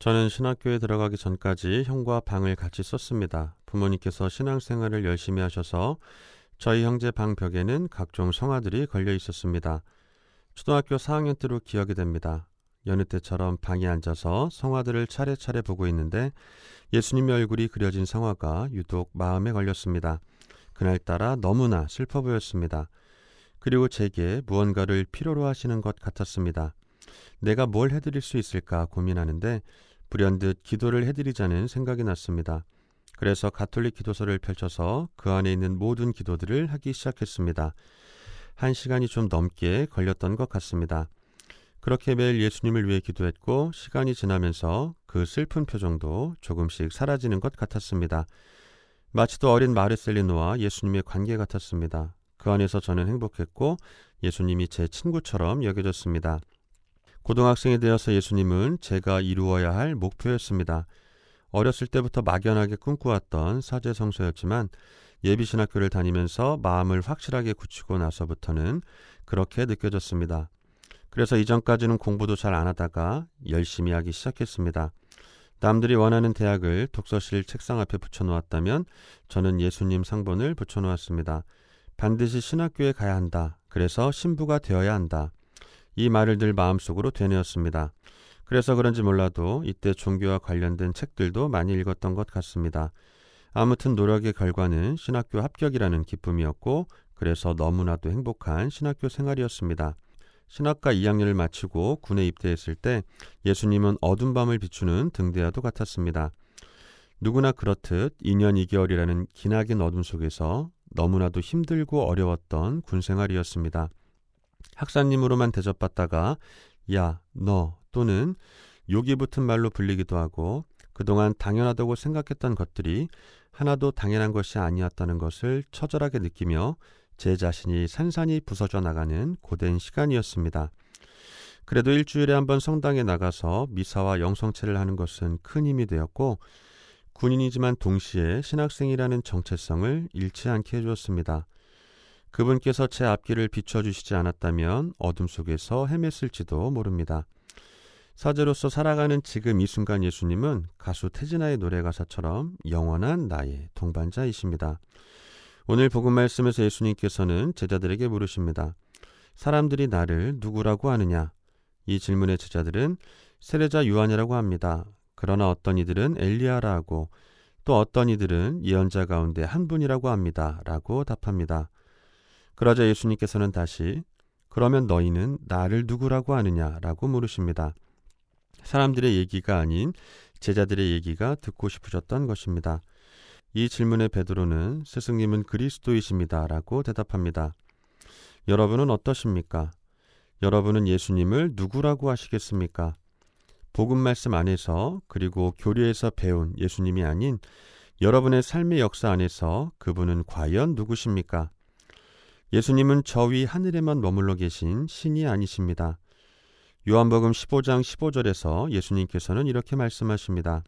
저는 신학교에 들어가기 전까지 형과 방을 같이 썼습니다. 부모님께서 신앙생활을 열심히 하셔서 저희 형제 방 벽에는 각종 성화들이 걸려 있었습니다. 초등학교 4학년 때로 기억이 됩니다. 여느 때처럼 방에 앉아서 성화들을 차례차례 보고 있는데 예수님의 얼굴이 그려진 성화가 유독 마음에 걸렸습니다. 그날따라 너무나 슬퍼 보였습니다. 그리고 제게 무언가를 필요로 하시는 것 같았습니다. 내가 뭘 해드릴 수 있을까 고민하는데 불현듯 기도를 해드리자는 생각이 났습니다. 그래서 가톨릭 기도서를 펼쳐서 그 안에 있는 모든 기도들을 하기 시작했습니다. 한 시간이 좀 넘게 걸렸던 것 같습니다. 그렇게 매일 예수님을 위해 기도했고 시간이 지나면서 그 슬픈 표정도 조금씩 사라지는 것 같았습니다. 마치도 어린 마르셀리노와 예수님의 관계 같았습니다. 그 안에서 저는 행복했고 예수님이 제 친구처럼 여겨졌습니다. 고등학생이 되어서 예수님은 제가 이루어야 할 목표였습니다. 어렸을 때부터 막연하게 꿈꾸었던 사제성소였지만 예비신학교를 다니면서 마음을 확실하게 굳히고 나서부터는 그렇게 느껴졌습니다. 그래서 이전까지는 공부도 잘 안 하다가 열심히 하기 시작했습니다. 남들이 원하는 대학을 독서실 책상 앞에 붙여놓았다면 저는 예수님 상본을 붙여놓았습니다. 반드시 신학교에 가야 한다. 그래서 신부가 되어야 한다. 이 말을 늘 마음속으로 되뇌었습니다. 그래서 그런지 몰라도 이때 종교와 관련된 책들도 많이 읽었던 것 같습니다. 아무튼 노력의 결과는 신학교 합격이라는 기쁨이었고 그래서 너무나도 행복한 신학교 생활이었습니다. 신학과 2학년을 마치고 군에 입대했을 때 예수님은 어둠 밤을 비추는 등대와도 같았습니다. 누구나 그렇듯 2년 2개월이라는 기나긴 어둠 속에서 너무나도 힘들고 어려웠던 군 생활이었습니다. 학사님으로만 대접받다가 야, 너 또는 욕이 붙은 말로 불리기도 하고 그동안 당연하다고 생각했던 것들이 하나도 당연한 것이 아니었다는 것을 처절하게 느끼며 제 자신이 산산이 부서져 나가는 고된 시간이었습니다. 그래도 일주일에 한 번 성당에 나가서 미사와 영성체를 하는 것은 큰 힘이 되었고 군인이지만 동시에 신학생이라는 정체성을 잃지 않게 해주었습니다. 그분께서 제 앞길을 비춰주시지 않았다면 어둠 속에서 헤맸을지도 모릅니다. 사제로서 살아가는 지금 이 순간 예수님은 가수 태진아의 노래 가사처럼 영원한 나의 동반자이십니다. 오늘 복음 말씀에서 예수님께서는 제자들에게 물으십니다. 사람들이 나를 누구라고 하느냐? 이 질문의 제자들은 세례자 요한이라고 합니다. 그러나 어떤 이들은 엘리야라 하고 또 어떤 이들은 예언자 가운데 한 분이라고 합니다. 라고 답합니다. 그러자 예수님께서는 다시 그러면 너희는 나를 누구라고 하느냐라고 물으십니다. 사람들의 얘기가 아닌 제자들의 얘기가 듣고 싶으셨던 것입니다. 이 질문에 베드로는 스승님은 그리스도이십니다라고 대답합니다. 여러분은 어떠십니까? 여러분은 예수님을 누구라고 하시겠습니까? 복음 말씀 안에서 그리고 교리에서 배운 예수님이 아닌 여러분의 삶의 역사 안에서 그분은 과연 누구십니까? 예수님은 저 위 하늘에만 머물러 계신 신이 아니십니다. 요한복음 15장 15절에서 예수님께서는 이렇게 말씀하십니다.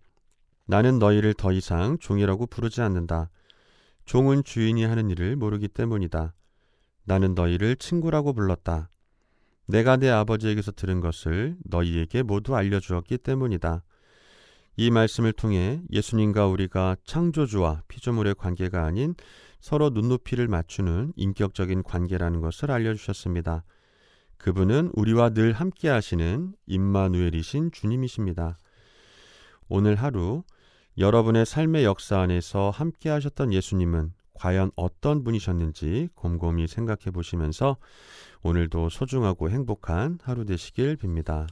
나는 너희를 더 이상 종이라고 부르지 않는다. 종은 주인이 하는 일을 모르기 때문이다. 나는 너희를 친구라고 불렀다. 내가 내 아버지에게서 들은 것을 너희에게 모두 알려주었기 때문이다. 이 말씀을 통해 예수님과 우리가 창조주와 피조물의 관계가 아닌 서로 눈높이를 맞추는 인격적인 관계라는 것을 알려주셨습니다. 그분은 우리와 늘 함께 하시는 임마누엘이신 주님이십니다. 오늘 하루 여러분의 삶의 역사 안에서 함께 하셨던 예수님은 과연 어떤 분이셨는지 곰곰이 생각해 보시면서 오늘도 소중하고 행복한 하루 되시길 빕니다.